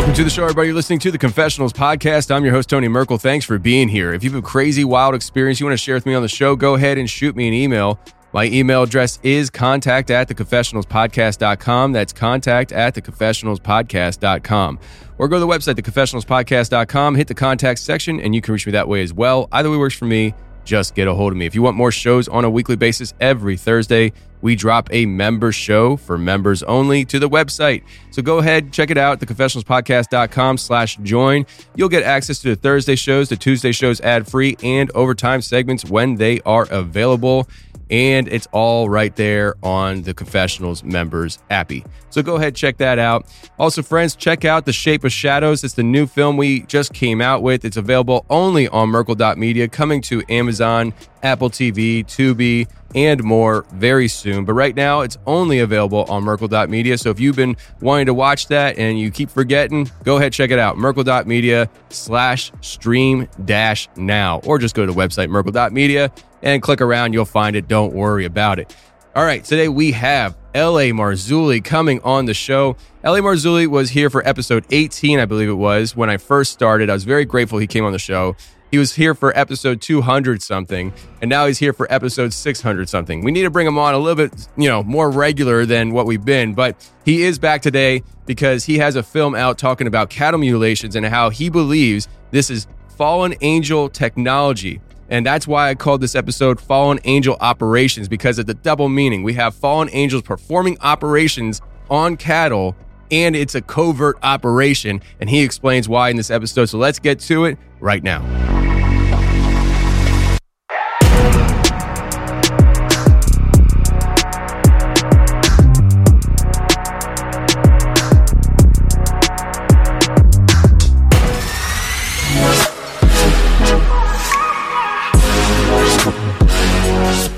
Welcome to the show, everybody. You're listening to the Confessionals podcast. I'm your host, Tony Merkel. Thanks for being here. If you have a crazy, wild experience you want to share with me on the show, go ahead and shoot me an email. My email address is contact at theconfessionalspodcast.com. That's contact at theconfessionalspodcast.com. Or go to the website, theconfessionalspodcast.com, hit the contact section, and you can reach me that way as well. Either way works for me. Just get a hold of me. If you want more shows on a weekly basis every Thursday, we drop a member show for members only to the website. So go ahead, check it out, theconfessionalspodcast.com slash join. You'll get access to the Thursday shows, the Tuesday shows ad-free, and overtime segments when they are available and it's all right there on the Confessionals members appy. So go ahead, check that out. Also, friends, check out The Shape of Shadows. It's the new film we just came out with. It's available only on Merkel.media, coming to Amazon, Apple TV, Tubi, and more very soon. But right now, it's only available on Merkel.media. So if you've been wanting to watch that and you keep forgetting, go ahead, check it out. Merkel.media slash stream dash now. Or just go to the website, Merkel.media, and click around. You'll find it. Don't worry about it. All right, today we have L.A. Marzulli coming on the show. L.A. Marzulli was here for episode 18, I believe it was, when I first started. I was very grateful he came on the show. He was here for episode 200 something, and now he's here for episode 600 something. We need to bring him on a little bit, you know, more regular than what we've been, but he is back today because he has a film out talking about cattle mutilations and how he believes this is fallen angel technology. And that's why I called this episode Fallen Angel Operations because of the double meaning. We have fallen angels performing operations on cattle, and it's a covert operation. And he explains why in this episode. So let's get to it right now.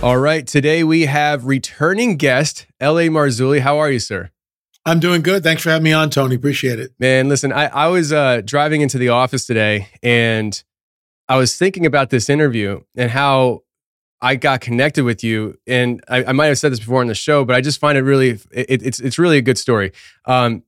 All right, today we have returning guest L.A. Marzulli. How are you, sir? I'm doing good. Thanks for having me on, Tony. Appreciate it. Man, listen, I, I was uh, driving into the office today and I was thinking about this interview and how I got connected with you. And I, I might have said this before on the show, but I just find it really, it, it's, it's really a good story. Um,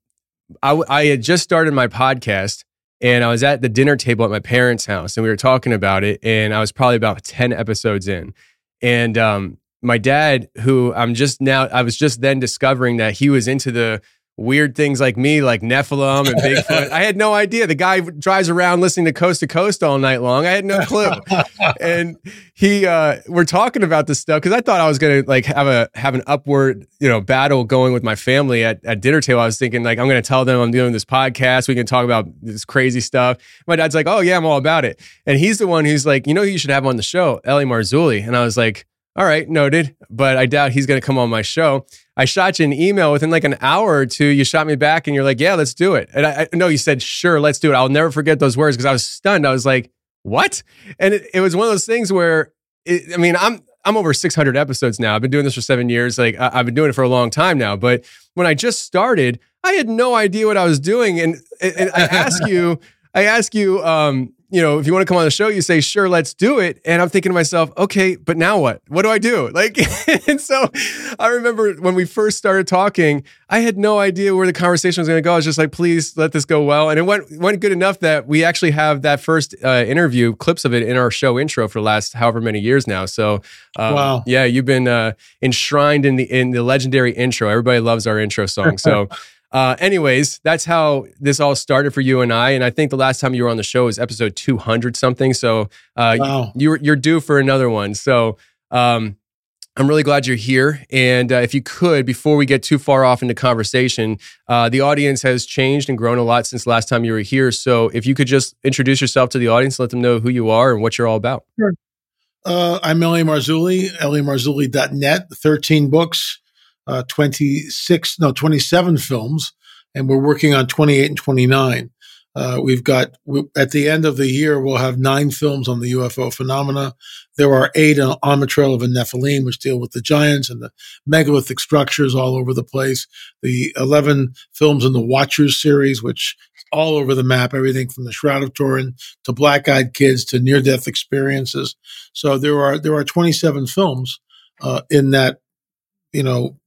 I, I had just started my podcast and I was at the dinner table at my parents' house and we were talking about it. And I was probably about 10 episodes in. And um, my dad, who I'm just now, I was just then discovering that he was into the weird things like me, like Nephilim and Bigfoot. I had no idea. The guy drives around listening to Coast to Coast all night long. I had no clue. and he, uh, we're talking about this stuff because I thought I was gonna like have a have an upward, you know, battle going with my family at, at dinner table. I was thinking like I'm gonna tell them I'm doing this podcast. We can talk about this crazy stuff. My dad's like, oh yeah, I'm all about it. And he's the one who's like, you know, who you should have on the show, L.A. Marzulli. And I was like. all right, noted, but I doubt he's going to come on my show. I shot you an email within like an hour or two. You shot me back and you're like, yeah, let's do it. And I, I no, you said, sure, let's do it. I'll never forget those words because I was stunned. I was like, what? And it, it was one of those things where, it, I mean, I'm, I'm over 600 episodes now. I've been doing this for seven years. Like I, I've been doing it for a long time now. But when I just started, I had no idea what I was doing. And, and I ask you, I ask you, um, you know, if you want to come on the show, you say, sure, let's do it. And I'm thinking to myself, okay, but now what? What do I do? Like, and so I remember when we first started talking, I had no idea where the conversation was going to go. I was just like, please let this go well. And it went, went good enough that we actually have that first uh, interview, clips of it in our show intro for the last however many years now. So, um, Wow. yeah, you've been uh, enshrined in the, in the legendary intro. Everybody loves our intro song. So, uh, anyways, that's how this all started for you and I. And I think the last time you were on the show was episode 200 something. So uh, Wow. you, you're, you're due for another one. So um, I'm really glad you're here. And uh, if you could, before we get too far off into conversation, uh, the audience has changed and grown a lot since last time you were here. So if you could just introduce yourself to the audience, let them know who you are and what you're all about. Uh, I'm L.A. Marzulli, lamarzulli.net, 13 books, uh, 26, no, 27 films, and we're working on 28 and 29. Uh, we've got, we, at the end of the year, we'll have nine films on the UFO phenomena. There are eight on, on the trail of a Nephilim, which deal with the giants and the megalithic structures all over the place. The 11 films in the Watchers series, which all over the map, everything from the Shroud of Turin to Black Eyed Kids to near death experiences. So there are there are 27 films uh, in that you know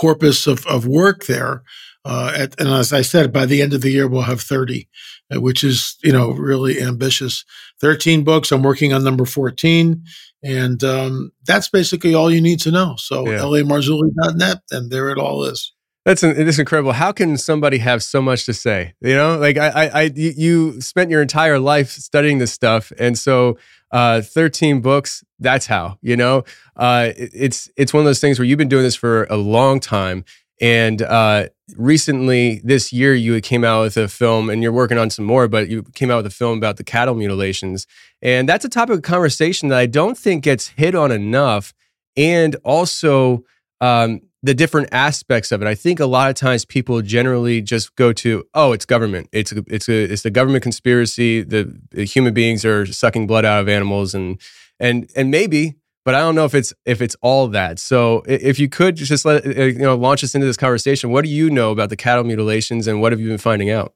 corpus of, of work there. Uh, at, and as I said, by the end of the year we'll have 30, uh, which is you know really ambitious. 13 books. I'm working on number 14, and um, that's basically all you need to know. So Yeah. lamarzulli.net, and there it all is. That's it is incredible. How can somebody have so much to say? You know, like I, I, I you- you spent your entire life studying this stuff, and so uh, thirteen books. That's how. You know, uh, it- it's it's one of those things where you've been doing this for a long time, and uh, recently this year you came out with a film, and you're working on some more, but you came out with a film about the cattle mutilations, and that's a topic of conversation that I don't think gets hit on enough, and also. Um, the different aspects of it. I think a lot of times people generally just go to, oh, it's government. It's a, it's a, it's the government conspiracy. The, the human beings are sucking blood out of animals, and and and maybe, but I don't know if it's if it's all that. So if you could just let uh, you know launch us into this conversation. What do you know about the cattle mutilations, and what have you been finding out?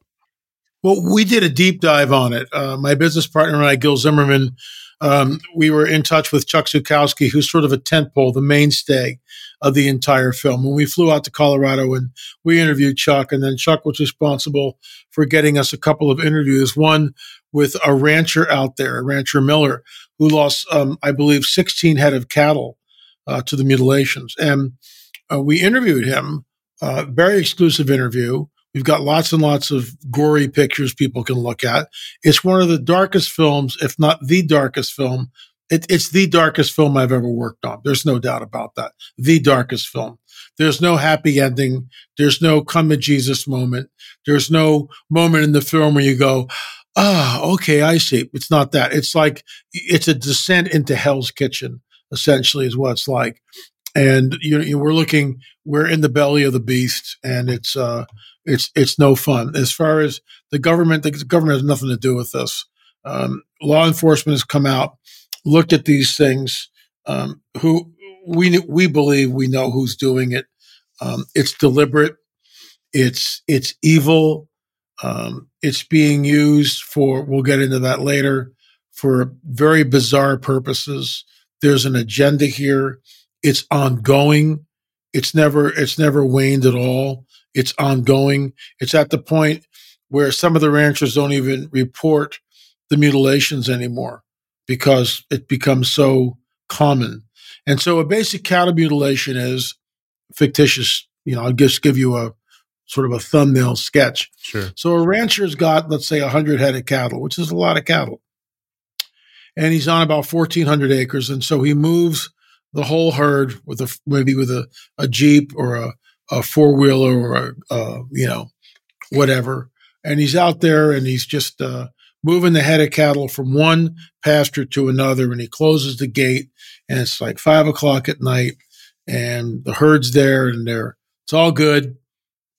Well, we did a deep dive on it. Uh, my business partner and I, Gil Zimmerman, um, we were in touch with Chuck Zukowski, who's sort of a tentpole, the mainstay of the entire film. When we flew out to Colorado and we interviewed Chuck, and then Chuck was responsible for getting us a couple of interviews. One with a rancher out there, a Rancher Miller, who lost, um, I believe, 16 head of cattle uh, to the mutilations. And uh, we interviewed him, uh, very exclusive interview. We've got lots and lots of gory pictures people can look at. It's one of the darkest films, if not the darkest film. It, it's the darkest film I've ever worked on. There's no doubt about that. The darkest film. There's no happy ending. There's no come to Jesus moment. There's no moment in the film where you go, ah, okay, I see. It's not that. It's like, it's a descent into hell's kitchen, essentially, is what it's like. And you know, we're looking, we're in the belly of the beast, and it's, uh, it's it's no fun. As far as the government, the government has nothing to do with this. Um, law enforcement has come out, looked at these things. Um, who we we believe we know who's doing it. Um, it's deliberate. It's it's evil. Um, it's being used for. We'll get into that later for very bizarre purposes. There's an agenda here. It's ongoing. It's never it's never waned at all it's ongoing. It's at the point where some of the ranchers don't even report the mutilations anymore because it becomes so common. And so a basic cattle mutilation is fictitious. You know, I'll just give you a sort of a thumbnail sketch. Sure. So a rancher's got, let's say, 100 head of cattle, which is a lot of cattle. And he's on about 1,400 acres. And so he moves the whole herd with a, maybe with a, a Jeep or a, a four wheeler or a, uh, you know, whatever. And he's out there and he's just uh, moving the head of cattle from one pasture to another, and he closes the gate, and it's like five o'clock at night, and the herd's there, and they're it's all good,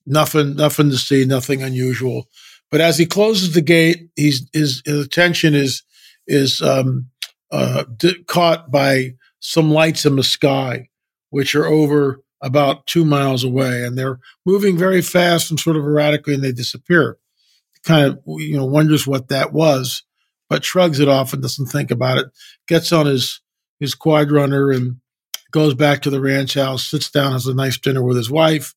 nothing, nothing to see, nothing unusual. But as he closes the gate, he's his, his attention is is um, uh, d- caught by some lights in the sky, which are over about two miles away, and they're moving very fast and sort of erratically, and they disappear. Kind of, you know, wonders what that was, but shrugs it off and doesn't think about it. Gets on his his quad runner and goes back to the ranch house, sits down, has a nice dinner with his wife,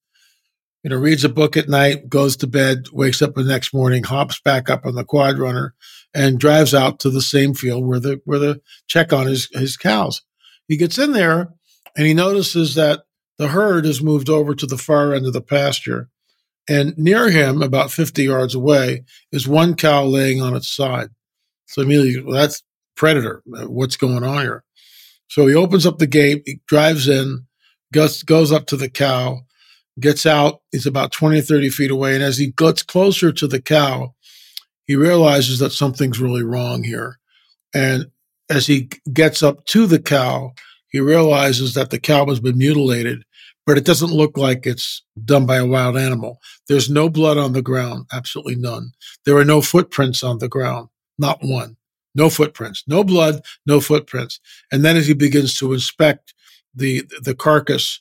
you know, reads a book at night, goes to bed, wakes up the next morning, hops back up on the quad runner, and drives out to the same field where the where the check on his his cows. He gets in there and he notices that the herd has moved over to the far end of the pasture. And near him, about 50 yards away, is one cow laying on its side. So immediately, well, that's predator. Uh, what's going on here? So he opens up the gate, he drives in, goes, goes up to the cow, gets out. He's about 20, 30 feet away. And as he gets closer to the cow, he realizes that something's really wrong here. And as he gets up to the cow, he realizes that the cow has been mutilated, but it doesn't look like it's done by a wild animal. There's no blood on the ground, absolutely none. There are no footprints on the ground, not one. No footprints, no blood, no footprints. And then as he begins to inspect the the carcass,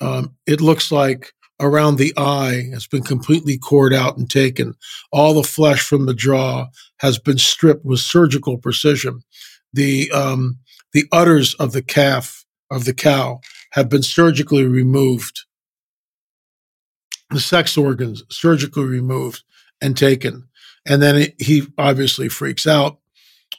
um, it looks like around the eye has been completely cored out and taken. All the flesh from the jaw has been stripped with surgical precision. The um, the udders of the calf of the cow have been surgically removed. The sex organs surgically removed and taken. And then he obviously freaks out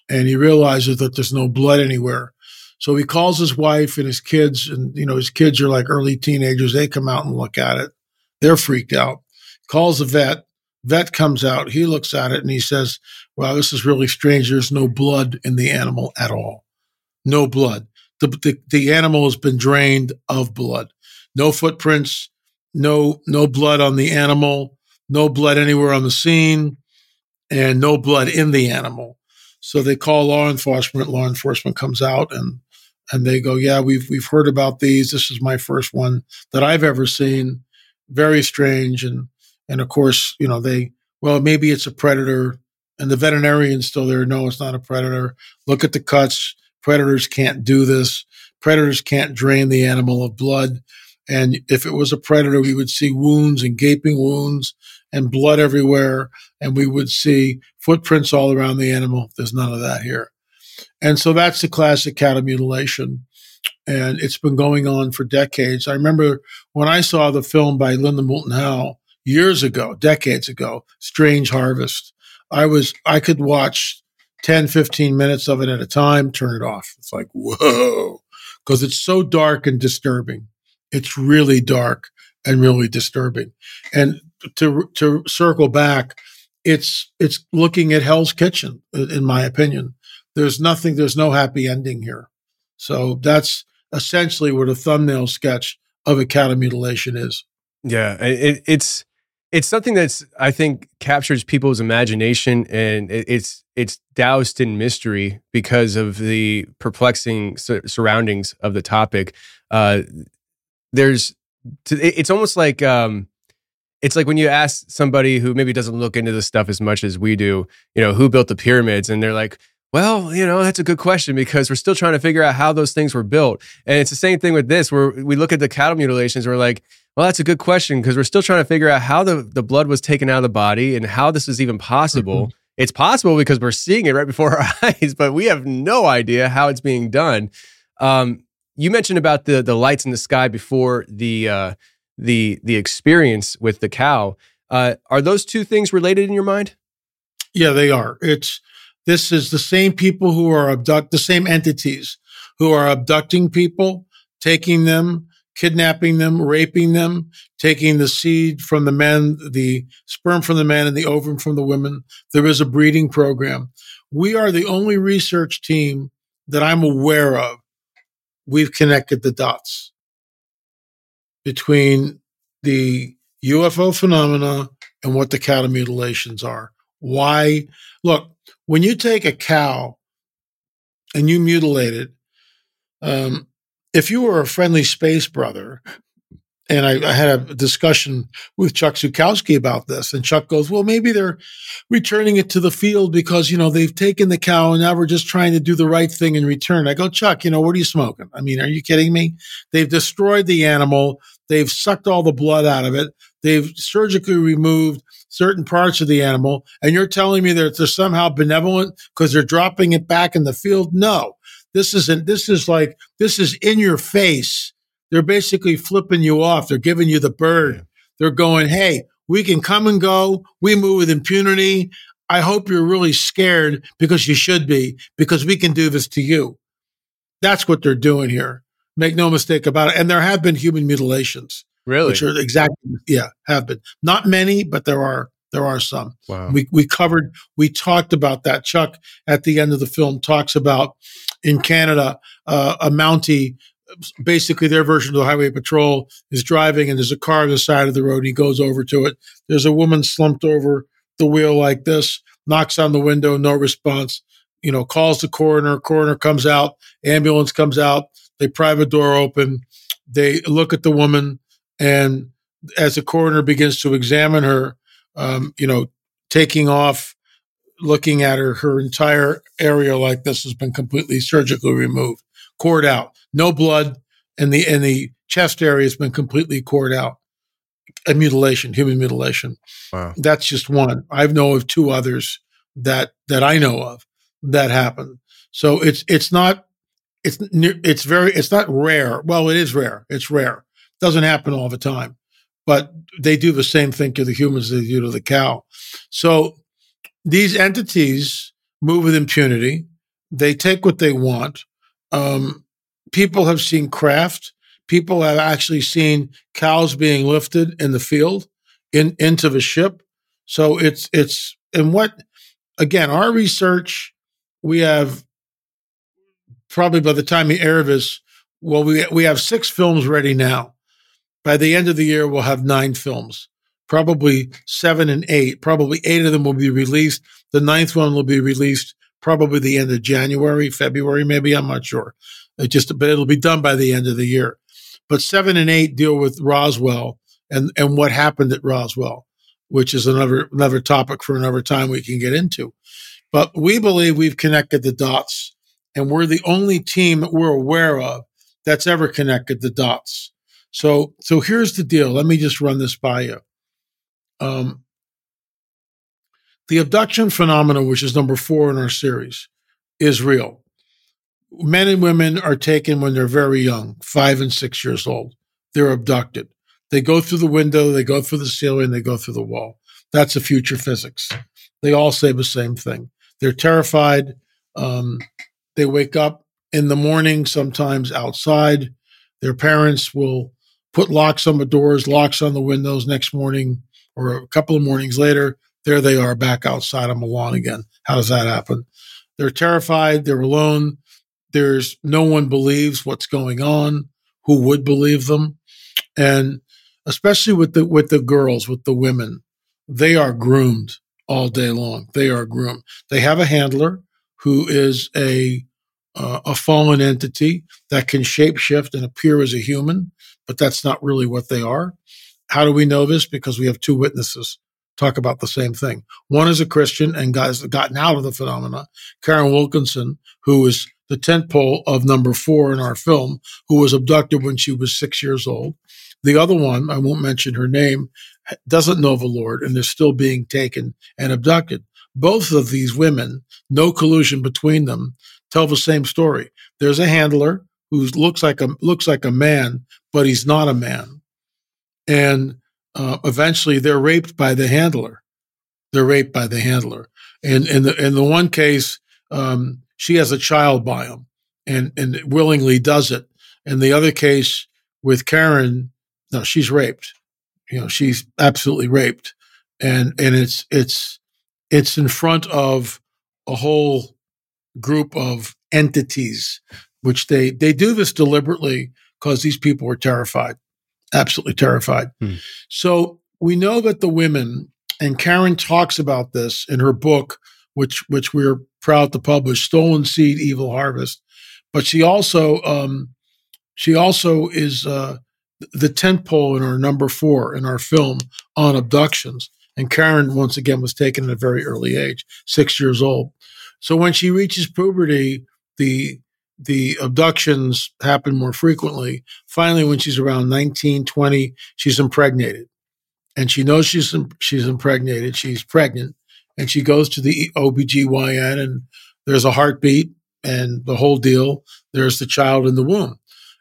and he realizes that there's no blood anywhere. So he calls his wife and his kids, and you know his kids are like early teenagers. They come out and look at it. They're freaked out. Calls the vet. Vet comes out. He looks at it and he says, "Wow, this is really strange. There's no blood in the animal at all. No blood. The the, the animal has been drained of blood. No footprints. No no blood on the animal. No blood anywhere on the scene, and no blood in the animal." So they call law enforcement. Law enforcement comes out and and they go, "Yeah, we've we've heard about these. This is my first one that I've ever seen. Very strange." And and of course, you know, they well, maybe it's a predator. And the veterinarian's still there. No, it's not a predator. Look at the cuts. Predators can't do this. Predators can't drain the animal of blood. And if it was a predator, we would see wounds and gaping wounds and blood everywhere. And we would see footprints all around the animal. There's none of that here. And so that's the classic cattle mutilation. And it's been going on for decades. I remember when I saw the film by Linda Moulton Howe years ago, decades ago, Strange Harvest, I was, I could watch 10, 15 minutes of it at a time, turn it off. It's like, whoa, because it's so dark and disturbing. It's really dark and really disturbing. And to, to circle back, it's, it's looking at Hell's Kitchen, in my opinion there's nothing, there's no happy ending here. So that's essentially what a thumbnail sketch of a cattle mutilation is. Yeah, it, it's it's something that's I think captures people's imagination and it, it's it's doused in mystery because of the perplexing su- surroundings of the topic. Uh, there's it's almost like um, it's like when you ask somebody who maybe doesn't look into this stuff as much as we do, you know, who built the pyramids, and they're like, well, you know, that's a good question because we're still trying to figure out how those things were built. And it's the same thing with this, where we look at the cattle mutilations, we're like, well, that's a good question because we're still trying to figure out how the, the blood was taken out of the body and how this is even possible. Mm-hmm. It's possible because we're seeing it right before our eyes, but we have no idea how it's being done. Um, you mentioned about the the lights in the sky before the uh, the the experience with the cow. Uh, are those two things related in your mind? Yeah, they are. It's this is the same people who are abduct, the same entities who are abducting people, taking them, kidnapping them, raping them, taking the seed from the men, the sperm from the men and the ovum from the women. There is a breeding program. We are the only research team that I'm aware of. We've connected the dots between the UFO phenomena and what the cattle mutilations are. Why? Look, when you take a cow and you mutilate it, um, if you were a friendly space brother, and I, I, had a discussion with Chuck Zukowski about this, and Chuck goes, "Well, maybe they're returning it to the field because you know they've taken the cow and now we're just trying to do the right thing in return." I go, "Chuck, you know what are you smoking? I mean, are you kidding me? They've destroyed the animal. They've sucked all the blood out of it. They've surgically removed certain parts of the animal, and you're telling me that they're somehow benevolent because they're dropping it back in the field? No, this isn't. This is like this is in your face." they're basically flipping you off. They're giving you the bird. They're going, hey, we can come and go. We move with impunity. I hope you're really scared because you should be, because we can do this to you. That's what they're doing here. Make no mistake about it. And there have been human mutilations. Really? Which are exactly, yeah, have been. Not many, but there are. There are some. Wow. We we covered, we talked about that. Chuck at the end of the film talks about in Canada uh, a Mountie basically their version of the highway patrol is driving and there's a car on the side of the road and he goes over to it. There's a woman slumped over the wheel like this knocks on the window no response you know calls the coroner coroner comes out ambulance comes out they pry the door open they look at the woman and as the coroner begins to examine her um, you know taking off looking at her her entire area like this has been completely surgically removed cored out no blood, and the and the chest area has been completely cored out. A mutilation, human mutilation. Wow. That's just one. I know of two others that that I know of that happened. So it's it's not it's it's very it's not rare. Well, it is rare. It's rare. It Doesn't happen all the time, but they do the same thing to the humans they do to the cow. So these entities move with impunity. They take what they want. Um, people have seen craft. People have actually seen cows being lifted in the field in into the ship. So it's it's and what again our research we have probably by the time we air this well we we have six films ready now. By the end of the year we'll have nine films. Probably seven and eight. Probably eight of them will be released. The ninth one will be released probably the end of January, February, maybe. I'm not sure. It just, but it'll be done by the end of the year. But seven and eight deal with Roswell and and what happened at Roswell, which is another another topic for another time we can get into. But we believe we've connected the dots, and we're the only team that we're aware of that's ever connected the dots. So so here's the deal. Let me just run this by you. Um, the abduction phenomenon, which is number four in our series, is real men and women are taken when they're very young, five and six years old. They're abducted. They go through the window, they go through the ceiling, they go through the wall. That's the future physics. They all say the same thing. They're terrified. Um, they wake up in the morning, sometimes outside. Their parents will put locks on the doors, locks on the windows next morning, or a couple of mornings later. There they are back outside on the lawn again. How does that happen? They're terrified. They're alone. There's no one believes what's going on. Who would believe them? And especially with the with the girls, with the women, they are groomed all day long. They are groomed. They have a handler who is a uh, a fallen entity that can shapeshift and appear as a human, but that's not really what they are. How do we know this? Because we have two witnesses talk about the same thing. One is a Christian and guys gotten out of the phenomena. Karen Wilkinson, who is the tent pole of number four in our film, who was abducted when she was six years old. The other one, I won't mention her name, doesn't know the Lord and is still being taken and abducted. Both of these women, no collusion between them, tell the same story. There's a handler who looks like a looks like a man, but he's not a man, and uh, eventually they're raped by the handler. They're raped by the handler, and in the in the one case, um, she has a child by him and, and willingly does it. In the other case with Karen, no, she's raped. You know, she's absolutely raped. And, and it's, it's, it's in front of a whole group of entities, which they, they do this deliberately because these people were terrified, absolutely terrified. Hmm. So we know that the women and Karen talks about this in her book, which which we're proud to publish, "Stolen Seed, Evil Harvest." But she also um, she also is uh, the tent pole in our number four in our film on abductions. And Karen, once again, was taken at a very early age, six years old. So when she reaches puberty, the the abductions happen more frequently. Finally, when she's around 19, 20, she's impregnated. And she knows she's she's impregnated, she's pregnant, and she goes to the OBGYN and there's a heartbeat and the whole deal. There's the child in the womb.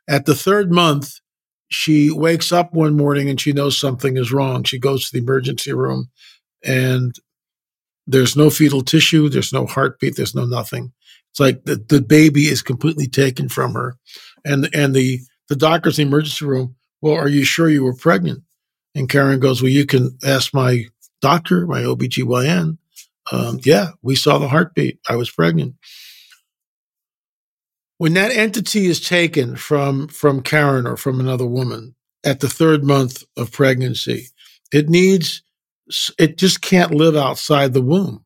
At the third month, she wakes up one morning and she knows something is wrong. She goes to the emergency room and there's no fetal tissue, there's no heartbeat, there's no nothing. It's like the, the baby is completely taken from her. And and the the doctor's in the emergency room, well, are you sure you were pregnant? And Karen goes, Well, you can ask my doctor, my OBGYN. Um, yeah, we saw the heartbeat. I was pregnant when that entity is taken from from Karen or from another woman at the third month of pregnancy, it needs it just can't live outside the womb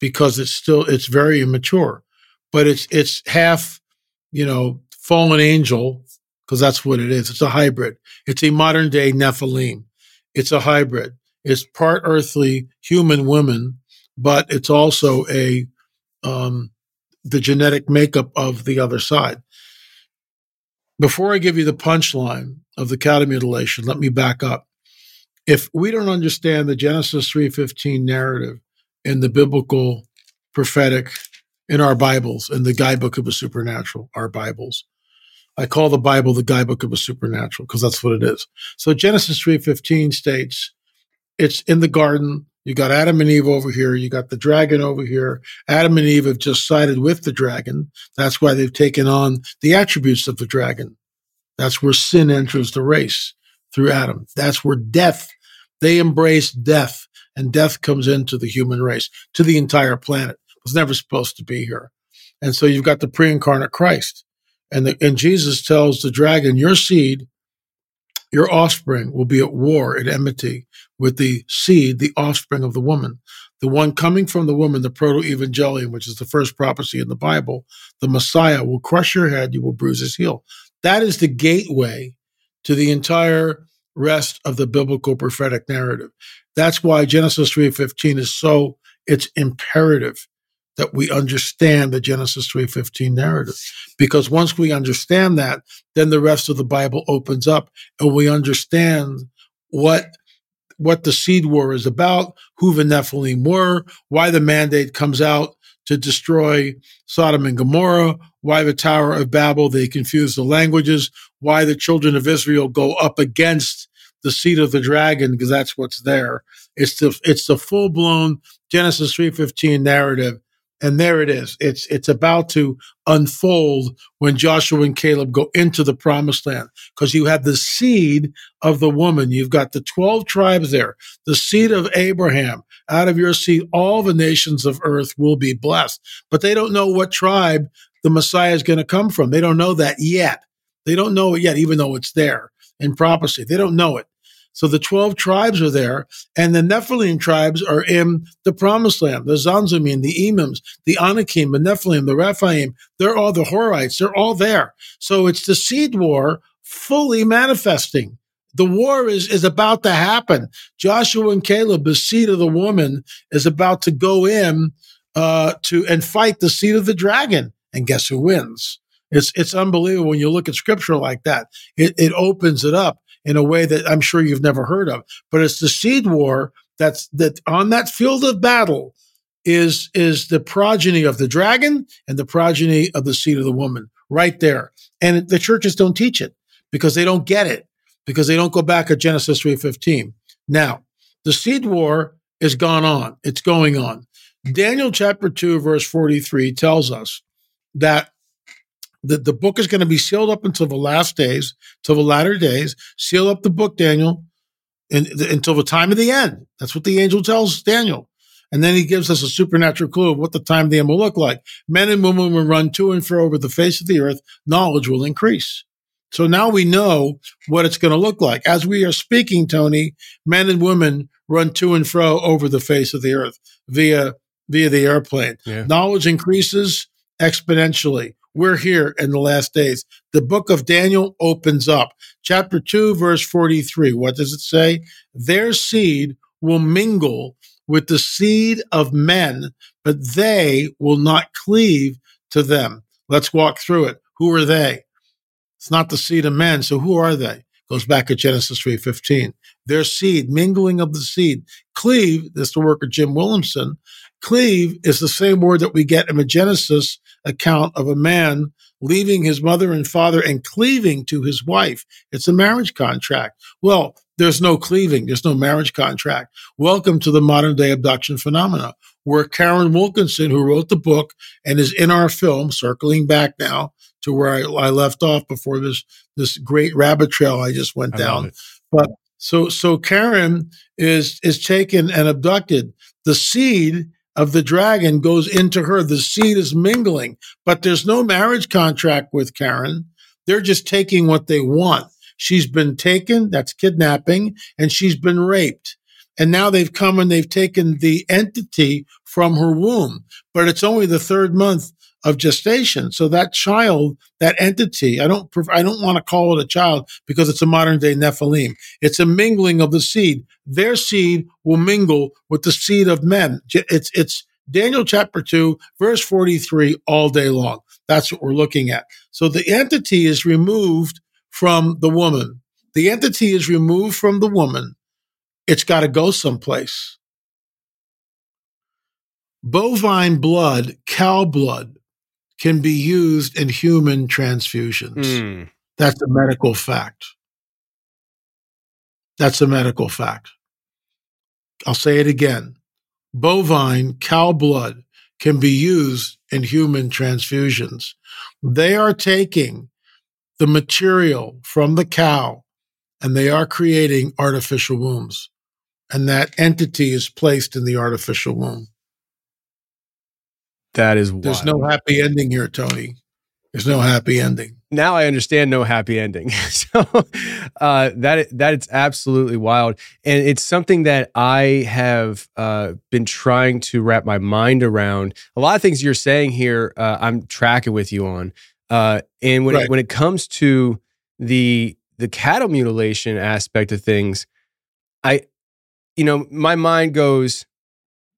because it's still it's very immature. But it's it's half, you know, fallen angel because that's what it is. It's a hybrid. It's a modern day Nephilim. It's a hybrid. It's part earthly human woman, but it's also a um, the genetic makeup of the other side. Before I give you the punchline of the mutilation, let me back up. If we don't understand the Genesis 3:15 narrative in the biblical prophetic in our Bibles, in the guidebook of the supernatural, our Bibles. I call the Bible the guidebook of the supernatural because that's what it is. So Genesis 3:15 states it's in the garden you got Adam and Eve over here. You got the dragon over here. Adam and Eve have just sided with the dragon. That's why they've taken on the attributes of the dragon. That's where sin enters the race through Adam. That's where death, they embrace death and death comes into the human race, to the entire planet. Was never supposed to be here. And so you've got the pre-incarnate Christ. And, the, and Jesus tells the dragon, your seed your offspring will be at war, at enmity with the seed, the offspring of the woman. The one coming from the woman, the proto evangelium, which is the first prophecy in the Bible, the Messiah will crush your head, you will bruise his heel. That is the gateway to the entire rest of the biblical prophetic narrative. That's why Genesis 3:15 is so it's imperative that we understand the Genesis 3:15 narrative because once we understand that then the rest of the Bible opens up and we understand what what the seed war is about, who the Nephilim were, why the mandate comes out to destroy Sodom and Gomorrah, why the Tower of Babel, they confuse the languages, why the children of Israel go up against the seed of the dragon, because that's what's there. It's the it's the full blown Genesis 3:15 narrative and there it is. It's it's about to unfold when Joshua and Caleb go into the promised land because you have the seed of the woman. You've got the 12 tribes there, the seed of Abraham. Out of your seed, all the nations of earth will be blessed. But they don't know what tribe the Messiah is going to come from. They don't know that yet. They don't know it yet, even though it's there in prophecy. They don't know it. So the 12 tribes are there, and the Nephilim tribes are in the promised land. The Zamzummim, the Emims, the Anakim, the Nephilim, the Rephaim, they're all the Horites, they're all there. So it's the seed war fully manifesting. The war is, is about to happen. Joshua and Caleb, the seed of the woman, is about to go in uh, to and fight the seed of the dragon. And guess who wins? It's it's unbelievable when you look at scripture like that. It, it opens it up in a way that I'm sure you've never heard of. But it's the seed war that's that on that field of battle is is the progeny of the dragon and the progeny of the seed of the woman right there. And the churches don't teach it because they don't get it because they don't go back at Genesis 3:15. Now, the seed war is gone on. It's going on. Daniel chapter 2 verse 43 tells us that the, the book is going to be sealed up until the last days, till the latter days. Seal up the book, Daniel, in, until the time of the end. That's what the angel tells Daniel. And then he gives us a supernatural clue of what the time of the end will look like. Men and women will run to and fro over the face of the earth. Knowledge will increase. So now we know what it's going to look like. As we are speaking, Tony, men and women run to and fro over the face of the earth via via the airplane. Yeah. Knowledge increases exponentially. We're here in the last days. The book of Daniel opens up. Chapter 2, verse 43. What does it say? Their seed will mingle with the seed of men, but they will not cleave to them. Let's walk through it. Who are they? It's not the seed of men. So who are they? Goes back to Genesis 3.15. Their seed, mingling of the seed. Cleave, that's the work of Jim Wilhelmsen. Cleave is the same word that we get in the Genesis account of a man leaving his mother and father and cleaving to his wife. It's a marriage contract. Well, there's no cleaving. There's no marriage contract. Welcome to the modern day abduction phenomena where Karen Wilkinson, who wrote the book and is in our film, circling back now to where I, I left off before this, this great rabbit trail I just went I down. But so, so Karen is, is taken and abducted. The seed of the dragon goes into her. The seed is mingling, but there's no marriage contract with Karen. They're just taking what they want. She's been taken, that's kidnapping, and she's been raped. And now they've come and they've taken the entity from her womb, but it's only the third month of gestation. So that child, that entity, I don't, I don't want to call it a child because it's a modern day Nephilim. It's a mingling of the seed. Their seed will mingle with the seed of men. It's, it's Daniel chapter two, verse 43 all day long. That's what we're looking at. So the entity is removed from the woman. The entity is removed from the woman. It's got to go someplace. Bovine blood, cow blood, can be used in human transfusions. Mm. That's a medical fact. That's a medical fact. I'll say it again. Bovine cow blood can be used in human transfusions. They are taking the material from the cow and they are creating artificial wombs. And that entity is placed in the artificial womb. That is There's no happy ending here, Tony. There's no happy ending. now I understand no happy ending. so uh, that that it's absolutely wild, and it's something that I have uh, been trying to wrap my mind around. A lot of things you're saying here, uh, I'm tracking with you on. Uh, and when Right. it, when it comes to the the cattle mutilation aspect of things, I, you know, my mind goes,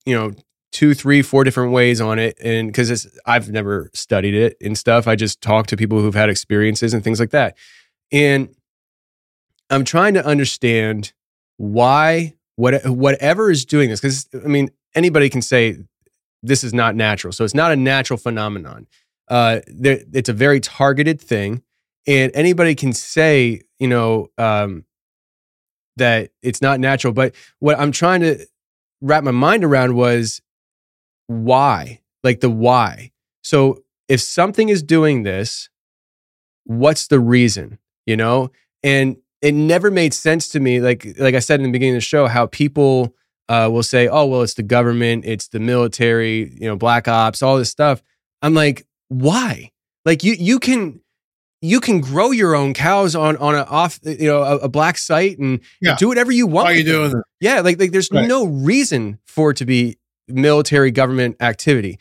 you know, two, three, four different ways on it. And because I've never studied it and stuff, I just talk to people who've had experiences and things like that. And I'm trying to understand why what whatever is doing this. Because I mean, anybody can say this is not natural. So it's not a natural phenomenon. Uh, there, it's a very targeted thing, and anybody can say, you know, um, that it's not natural. But what I'm trying to wrap my mind around was why, like the why. So if something is doing this, what's the reason? You know, and it never made sense to me. Like like I said in the beginning of the show, how people uh, will say, "Oh, well, it's the government, it's the military, you know, black ops, all this stuff." I'm like, why? Like you you can you can grow your own cows on on a off you know a, a black site and Yeah. do whatever you want. Why are you doing that? Yeah, like like there's Right. no reason for it to be military government activity.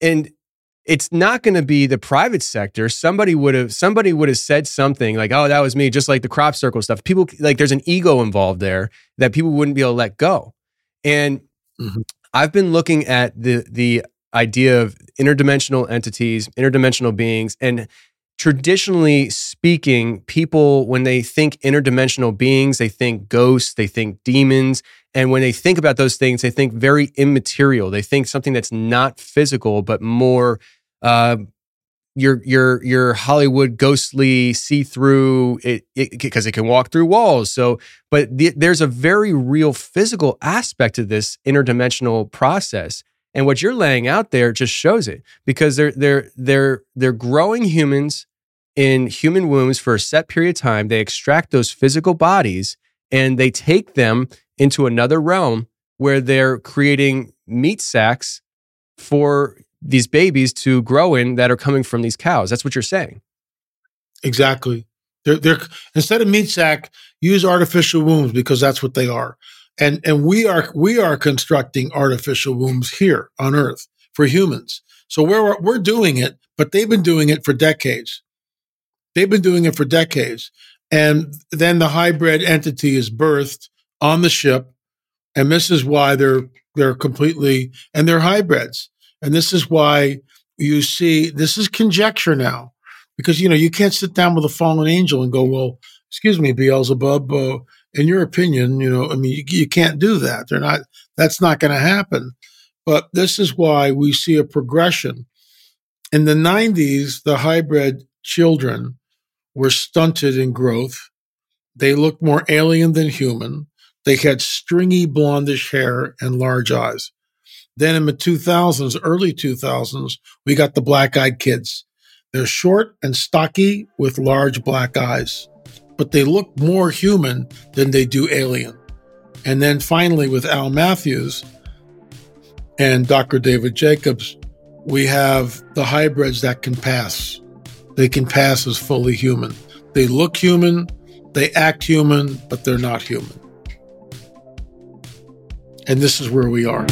And it's not going to be the private sector. Somebody would have somebody would have said something like, "Oh, that was me," just like the crop circle stuff. People like there's an ego involved there that people wouldn't be able to let go. And Mhm. I've been looking at the the idea of interdimensional entities, interdimensional beings, and traditionally speaking, people when they think interdimensional beings, they think ghosts, they think demons, and when they think about those things, they think very immaterial. They think something that's not physical, but more uh, your your your Hollywood ghostly see through it because it, can walk through walls. So, but the, there's a very real physical aspect to this interdimensional process. And what you're laying out there just shows it because they're they're they're they're growing humans in human wombs for a set period of time. They extract those physical bodies and they take them into another realm where they're creating meat sacks for these babies to grow in that are coming from these cows. That's what you're saying. Exactly. They're, they're instead of meat sack, use artificial wombs because that's what they are. And and we are we are constructing artificial wombs here on Earth for humans. So we're we're doing it, but they've been doing it for decades. They've been doing it for decades. And then the hybrid entity is birthed on the ship. And this is why they're they're completely and they're hybrids. And this is why you see this is conjecture now. Because you know, you can't sit down with a fallen angel and go, Well, excuse me, Beelzebub, uh, in your opinion, you know, I mean, you, you can't do that. They're not, that's not going to happen. But this is why we see a progression. In the 90s, the hybrid children were stunted in growth. They looked more alien than human. They had stringy blondish hair and large eyes. Then in the 2000s, early 2000s, we got the black eyed kids. They're short and stocky with large black eyes, but they look more human than they do alien. And then finally, with Al Matthews and Dr. David Jacobs, we have the hybrids that can pass. They can pass as fully human. They look human, they act human, but they're not human. And this is where we are.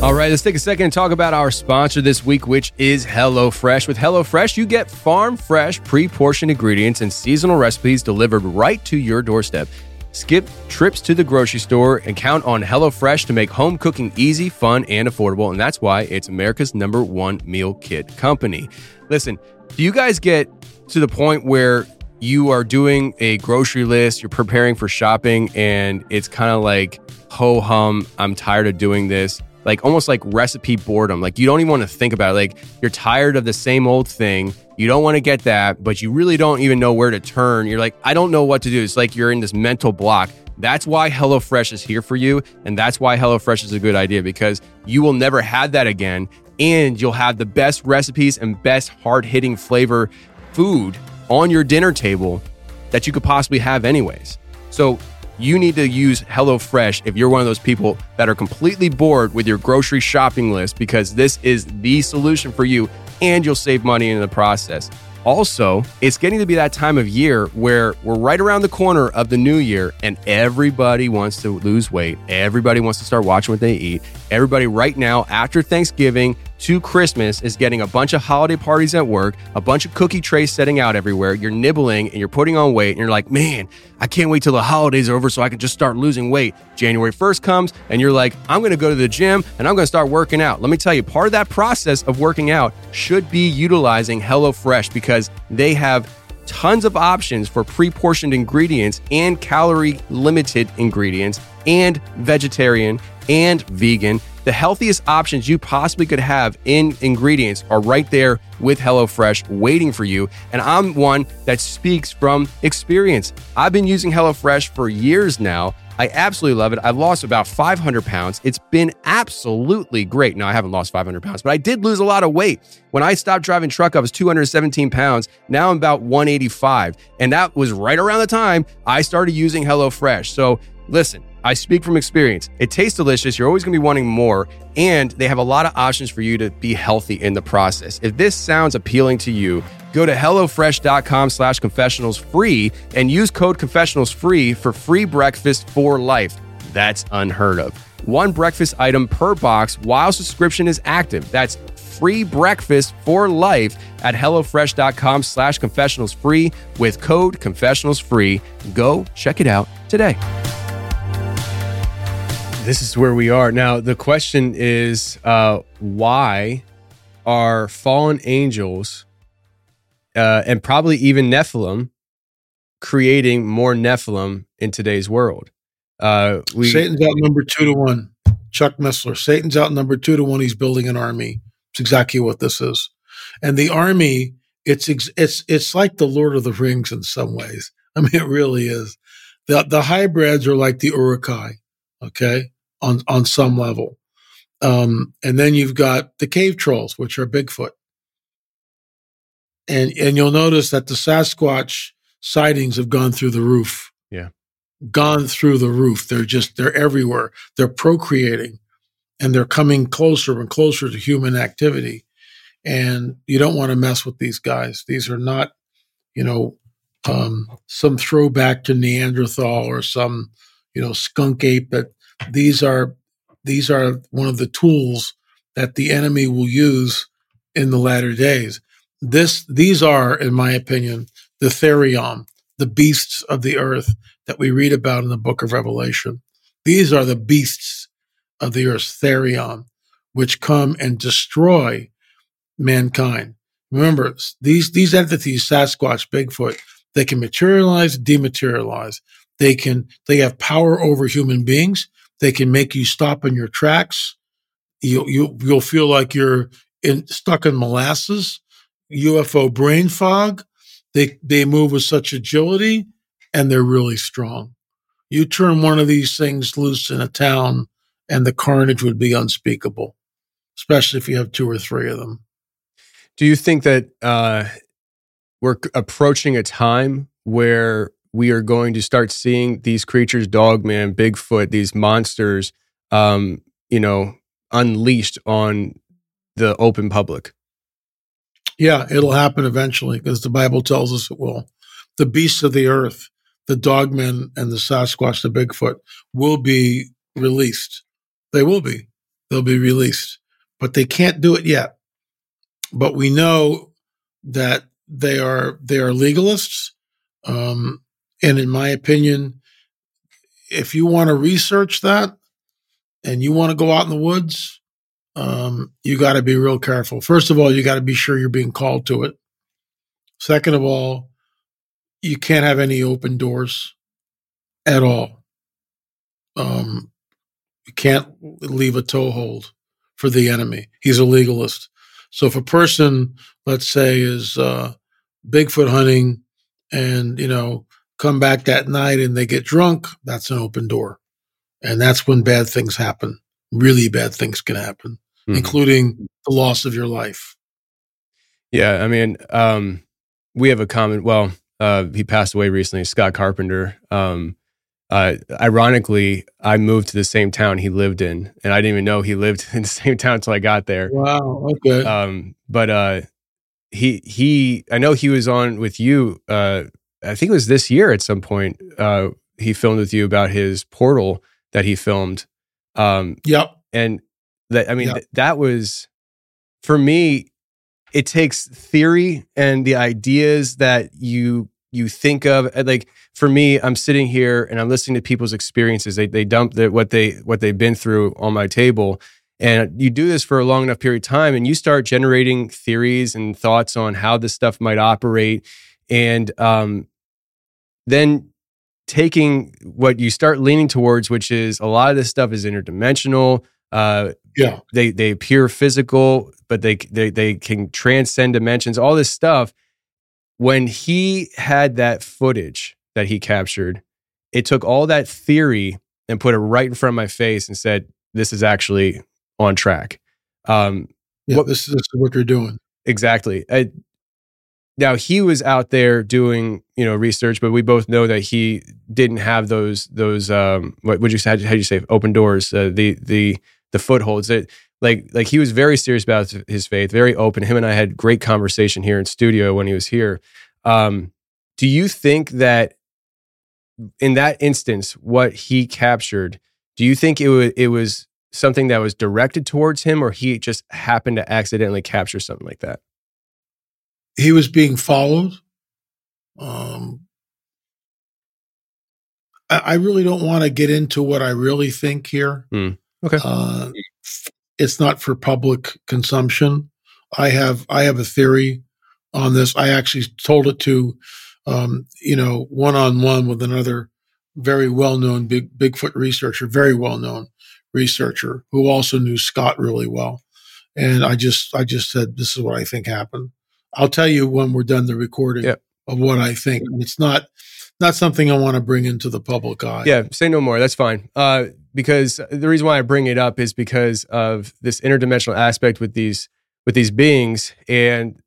All right, let's take a second and talk about our sponsor this week, which is HelloFresh. With HelloFresh, you get farm fresh, pre portioned ingredients and seasonal recipes delivered right to your doorstep. Skip trips to the grocery store and count on HelloFresh to make home cooking easy, fun, and affordable. And that's why it's America's number one meal kit company. Listen, do you guys get to the point where you are doing a grocery list, you're preparing for shopping, and it's kind of like, ho hum, I'm tired of doing this? like almost like recipe boredom. Like you don't even want to think about it. Like you're tired of the same old thing. You don't want to get that, but you really don't even know where to turn. You're like, I don't know what to do. It's like you're in this mental block. That's why HelloFresh is here for you. And that's why HelloFresh is a good idea because you will never have that again. And you'll have the best recipes and best hard hitting flavor food on your dinner table that you could possibly have, anyways. So you need to use HelloFresh if you're one of those people that are completely bored with your grocery shopping list because this is the solution for you and you'll save money in the process. Also, it's getting to be that time of year where we're right around the corner of the new year and everybody wants to lose weight. Everybody wants to start watching what they eat. Everybody, right now, after Thanksgiving, to Christmas is getting a bunch of holiday parties at work, a bunch of cookie trays setting out everywhere. You're nibbling and you're putting on weight, and you're like, man, I can't wait till the holidays are over so I can just start losing weight. January 1st comes, and you're like, I'm to go to the gym and I'm to start working out. Let me tell you, part of that process of working out should be utilizing HelloFresh because they have tons of options for pre portioned ingredients and calorie limited ingredients and vegetarian and vegan. The healthiest options you possibly could have in ingredients are right there with HelloFresh waiting for you. And I'm one that speaks from experience. I've been using HelloFresh for years now. I absolutely love it. I've lost about 500 pounds. It's been absolutely great. Now, I haven't lost 500 pounds, but I did lose a lot of weight. When I stopped driving truck, I was 217 pounds. Now I'm about 185. And that was right around the time I started using HelloFresh. So listen, I speak from experience. It tastes delicious. You're always going to be wanting more. And they have a lot of options for you to be healthy in the process. If this sounds appealing to you, go to HelloFresh.com slash confessionals free and use code confessionals free for free breakfast for life. That's unheard of. One breakfast item per box while subscription is active. That's free breakfast for life at HelloFresh.com slash confessionals free with code confessionals free. Go check it out today this is where we are now. The question is, uh, why are fallen angels uh, and probably even Nephilim creating more Nephilim in today's world? Uh, we, Satan's out number two to one. Chuck Missler. Satan's out number two to one. He's building an army. It's exactly what this is, and the army. It's it's it's like the Lord of the Rings in some ways. I mean, it really is. The the hybrids are like the Uruk-hai. Okay, on on some level. Um, and then you've got the cave trolls, which are Bigfoot. And and you'll notice that the Sasquatch sightings have gone through the roof. Yeah. Gone through the roof. They're just, they're everywhere. They're procreating and they're coming closer and closer to human activity. And you don't want to mess with these guys. These are not, you know, um, some throwback to Neanderthal or some, you know, skunk ape. But these are these are one of the tools that the enemy will use in the latter days. This these are, in my opinion, the therion, the beasts of the earth that we read about in the book of Revelation. These are the beasts of the earth, therion, which come and destroy mankind. Remember, these these entities, Sasquatch, Bigfoot, they can materialize, dematerialize. They can they have power over human beings. They can make you stop in your tracks. You you you'll feel like you're in, stuck in molasses. UFO brain fog. They they move with such agility, and they're really strong. You turn one of these things loose in a town, and the carnage would be unspeakable, especially if you have two or three of them. Do you think that uh, we're approaching a time where we are going to start seeing these creatures, Dogman, Bigfoot, these monsters, um, you know, unleashed on the open public? Yeah, it'll happen eventually because the Bible tells us it will. The beasts of the earth, the dogmen and the Sasquatch, the Bigfoot, will be released. They will be. They'll be released, but they can't do it yet. But we know that they are they are legalists, um, and in my opinion, if you want to research that and you want to go out in the woods, um, you got to be real careful. First of all, you got to be sure you're being called to it. Second of all, you can't have any open doors at all. Um, you can't leave a toehold for the enemy. He's a legalist. So if a person, let's say, is uh, Bigfoot hunting and, you know, come back that night and they get drunk, that's an open door. And that's when bad things happen. Really bad things can happen, mm-hmm. including the loss of your life. Yeah. I mean, um, we have a common, well, uh, he passed away recently, Scott Carpenter. Um, uh, ironically, I moved to the same town he lived in, and I didn't even know he lived in the same town until I got there. Wow. Okay. Um, but uh, he he, I know he was on with you. Uh, I think it was this year at some point. Uh, he filmed with you about his portal that he filmed. Um, yep. And that I mean, yep. th- that was for me. It takes theory and the ideas that you you think of like for me i'm sitting here and i'm listening to people's experiences they, they dump the, what they what they've been through on my table and you do this for a long enough period of time and you start generating theories and thoughts on how this stuff might operate and um, then taking what you start leaning towards which is a lot of this stuff is interdimensional uh, yeah they they appear physical but they they, they can transcend dimensions all this stuff when he had that footage that he captured, it took all that theory and put it right in front of my face and said, "This is actually on track." Um, yeah, what, this, this is what you're doing exactly. I, now he was out there doing you know research, but we both know that he didn't have those those um, what would you say? How do you say open doors? Uh, the the the footholds that like like he was very serious about his faith, very open. Him and I had great conversation here in studio when he was here. Um, do you think that in that instance, what he captured, do you think it was it was something that was directed towards him, or he just happened to accidentally capture something like that? He was being followed. Um, I, I really don't want to get into what I really think here. Mm, okay. Uh, it's not for public consumption. I have I have a theory on this. I actually told it to, um, you know, one on one with another very well known big Bigfoot researcher, very well known researcher who also knew Scott really well. And I just I just said this is what I think happened. I'll tell you when we're done the recording yep. of what I think. It's not not something I want to bring into the public eye. Yeah, say no more. That's fine. Uh, because the reason why I bring it up is because of this interdimensional aspect with these with these beings, and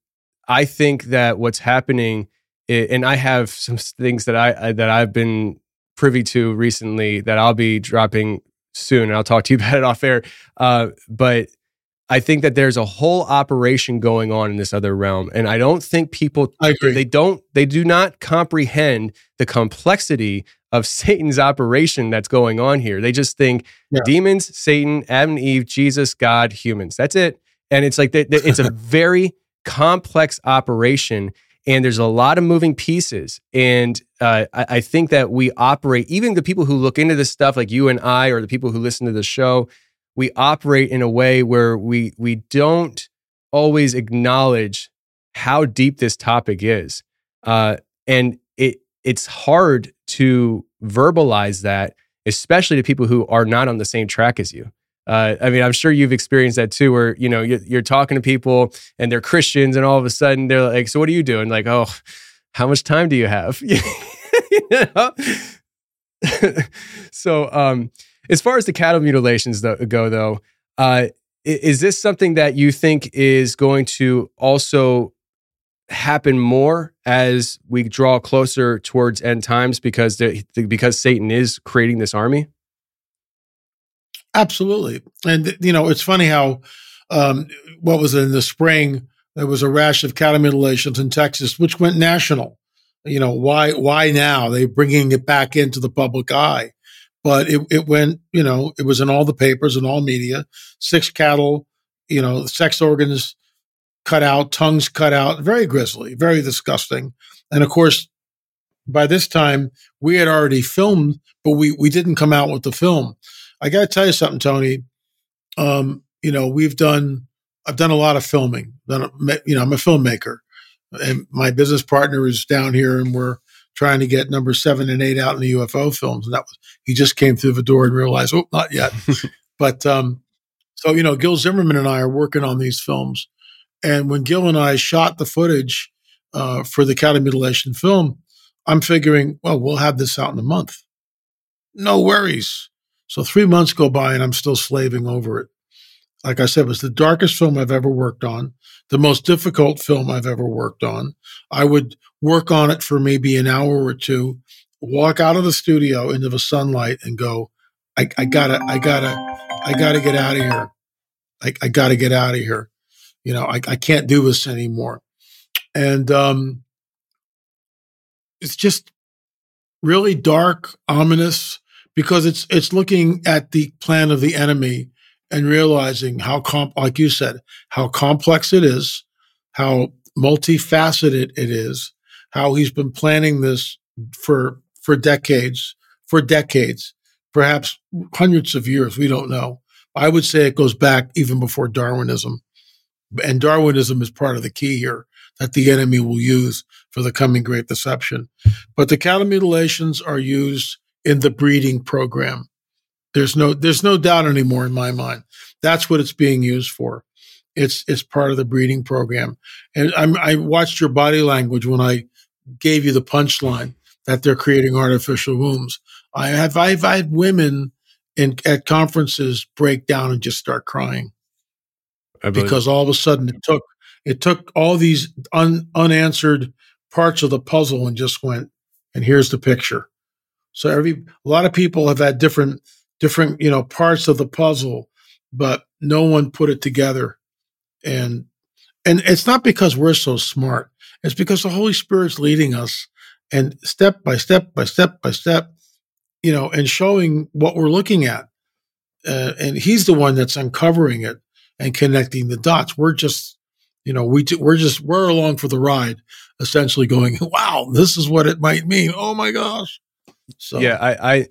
I think that what's happening and I have some things that I, I that I've been privy to recently that I'll be dropping soon. And I'll talk to you about it off air. Uh, but I think that there's a whole operation going on in this other realm, and I don't think people I agree. they don't they do not comprehend the complexity of Satan's operation that's going on here. They just think Yeah. demons, Satan, Adam and Eve, Jesus, God, humans. That's it. And it's like they, they- it's a very complex operation, and there's a lot of moving pieces. And uh, I, I think that we operate, even the people who look into this stuff, like you and I, or the people who listen to the show, we operate in a way where we we don't always acknowledge how deep this topic is, uh, and it it's hard to verbalize that, especially to people who are not on the same track as you. Uh, I mean, I'm sure you've experienced that too, where you know you're, you're talking to people and they're Christians, and all of a sudden they're like, "So what are you doing?" Like, "Oh, how much time do you have?" You know? so, um, as far as the cattle mutilations go, though, uh, is this something that you think is going to also happen more as we draw closer towards end times because the, because Satan is creating this army? Absolutely. And, you know, it's funny how, um, what was it, in the spring, there was a rash of cattle mutilations in Texas, which went national. You know, why, why now? They bringing it back into the public eye. But it, it went, you know, it was in all the papers and all media. Six cattle, you know, sex organs cut out, tongues cut out, very grisly, very disgusting. And of course, by this time, we had already filmed, but we, we didn't come out with the film. I got to tell you something, Tony. Um, you know, we've done, I've done a lot of filming. Done, you know, I'm a filmmaker, and my business partner is down here, and we're trying to get number seven and eight out in the UFO films. And that was he just came through the door and realized, oh, not yet. but um, so you know, Gil Zimmerman and I are working on these films, and when Gil and I shot the footage uh, for the cattle mutilation film, I'm figuring, well, we'll have this out in a month. No worries. So three months go by and I'm still slaving over it. Like I said, it was the darkest film I've ever worked on, the most difficult film I've ever worked on. I would work on it for maybe an hour or two, walk out of the studio into the sunlight and go, I, I gotta, I gotta, I gotta get out of here. I, I gotta get out of here. You know, I, I can't do this anymore. And um, it's just really dark, ominous, because it's it's looking at the plan of the enemy and realizing how comp like you said, how complex it is, how multifaceted it is, how he's been planning this for for decades, for decades, perhaps hundreds of years, we don't know. I would say it goes back even before Darwinism. And Darwinism is part of the key here that the enemy will use for the coming great deception. But the cattle mutilations are used in the breeding program. There's no there's no doubt anymore in my mind. That's what it's being used for. It's it's part of the breeding program. And I'm, I watched your body language when I gave you the punchline that they're creating artificial wombs. I have I've, had women in at conferences break down and just start crying. Because all of a sudden it took it took all these un, unanswered parts of the puzzle and just went and here's the picture. So every a lot of people have had different different you know parts of the puzzle but no one put it together. And and it's not because we're so smart it's because the holy spirit's leading us and step by step by step by step you know and showing what we're looking at uh, and he's the one that's uncovering it and connecting the dots. We're just, you know, we we're just we're along for the ride, essentially going, wow, this is what it might mean. Oh my gosh. So yeah, I, I,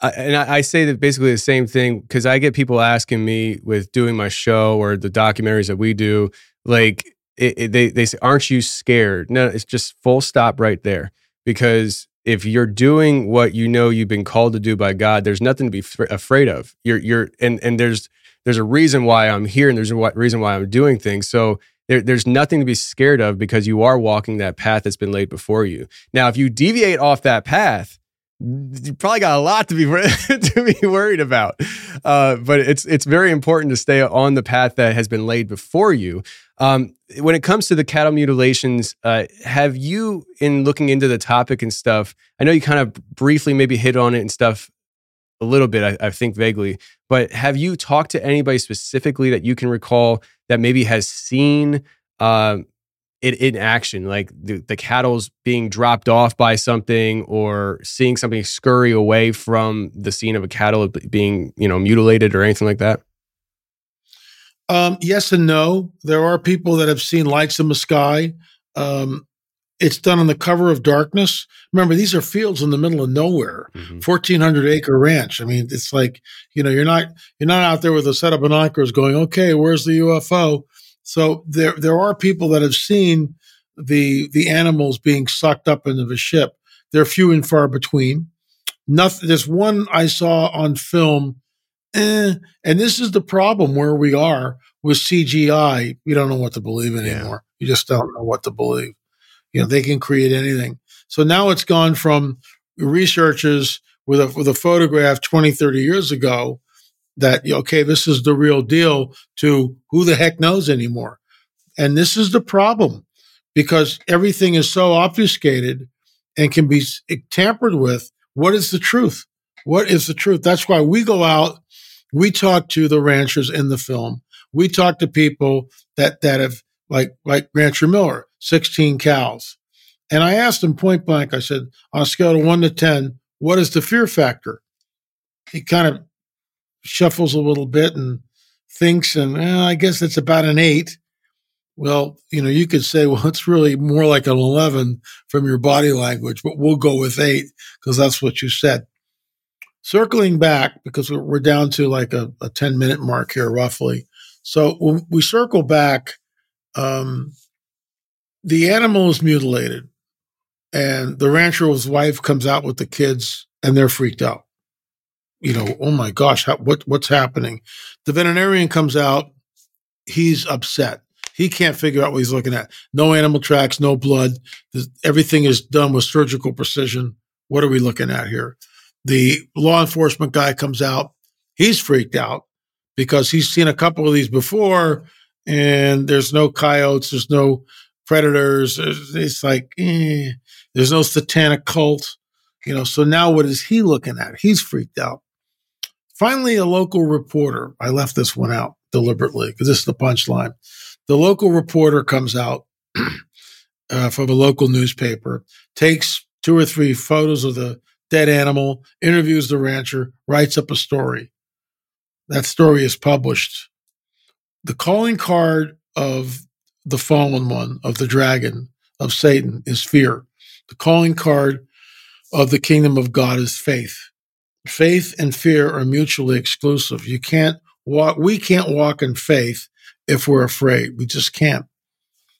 I and I, I say that basically the same thing because I get people asking me with doing my show or the documentaries that we do, like it, it, they they say, "Aren't you scared?" No, it's just full stop right there because if you're doing what you know you've been called to do by God, there's nothing to be fr- afraid of. You're you're and and there's there's a reason why I'm here and there's a reason why I'm doing things. So there, there's nothing to be scared of because you are walking that path that's been laid before you. Now, if you deviate off that path, you probably got a lot to be to be worried about. Uh, but it's it's very important to stay on the path that has been laid before you. Um, when it comes to the cattle mutilations, uh, have you, in looking into the topic and stuff, I know you kind of briefly maybe hit on it and stuff a little bit, I, I think vaguely, but have you talked to anybody specifically that you can recall that maybe has seen uh, it in action, like the, the cattle's being dropped off by something or seeing something scurry away from the scene of a cattle being, you know, mutilated or anything like that? Um, yes and no. There are people that have seen lights in the sky. Um, it's done on the cover of darkness. Remember, these are fields in the middle of nowhere, mm-hmm. 1400 acre ranch. I mean, it's like, you know, you're not, you're not out there with a set of binoculars going, okay, where's the UFO? So there, there are people that have seen the, the animals being sucked up into the ship. They're few and far between. Nothing, there's one I saw on film eh. And this is the problem where we are with CGI. You don't know what to believe anymore. Yeah. You just don't know what to believe. You know, they can create anything. So now it's gone from researchers with a, with a photograph 20, 30 years ago that, okay, this is the real deal to who the heck knows anymore. And this is the problem because everything is so obfuscated and can be tampered with. What is the truth? What is the truth? That's why we go out we talk to the ranchers in the film. We talk to people that, that have, like, like Rancher Miller, 16 cows. And I asked him point blank, I said, on a scale of one to 10, what is the fear factor? He kind of shuffles a little bit and thinks, and I guess it's about an eight. Well, you know, you could say, well, it's really more like an 11 from your body language, but we'll go with eight because that's what you said. Circling back, because we're down to like a, a 10 minute mark here, roughly. So when we circle back, um, the animal is mutilated, and the rancher's wife comes out with the kids, and they're freaked out. You know, oh my gosh, how, what what's happening? The veterinarian comes out, he's upset. He can't figure out what he's looking at. No animal tracks, no blood. Everything is done with surgical precision. What are we looking at here? The law enforcement guy comes out. He's freaked out because he's seen a couple of these before and there's no coyotes, there's no predators. It's like, eh, there's no satanic cult, you know. So now what is he looking at? He's freaked out. Finally, a local reporter, I left this one out deliberately because this is the punchline. The local reporter comes out uh, from a local newspaper, takes two or three photos of the dead animal, interviews the rancher, writes up a story. That story is published. The calling card of the fallen one, of the dragon, of Satan, is fear. The calling card of the kingdom of God is faith. Faith and fear are mutually exclusive. You can't walk, we can't walk in faith if we're afraid. We just can't.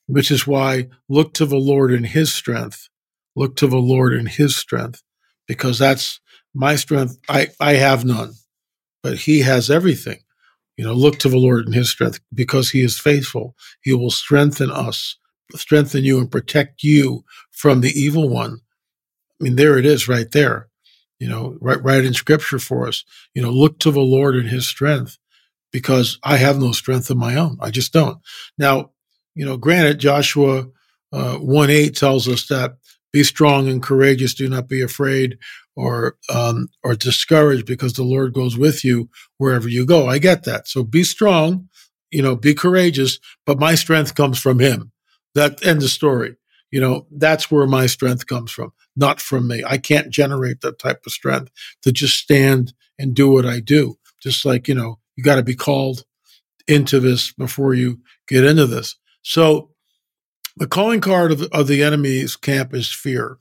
Which is why look to the Lord in his strength. Look to the Lord in his strength because that's my strength. I, I have none, but he has everything. You know, look to the Lord in his strength because he is faithful. He will strengthen us, strengthen you and protect you from the evil one. I mean, there it is right there. You know, right, right in scripture for us. You know, look to the Lord in his strength because I have no strength of my own. I just don't. Now, you know, granted, Joshua uh, 1 8 tells us that be strong and courageous. Do not be afraid or um, or discouraged because the Lord goes with you wherever you go. I get that. So be strong, you know, be courageous, but my strength comes from Him. That end the story. You know, that's where my strength comes from, not from me. I can't generate that type of strength to just stand and do what I do. Just like, you know, you got to be called into this before you get into this. So the calling card of the, of the enemy's camp is fear.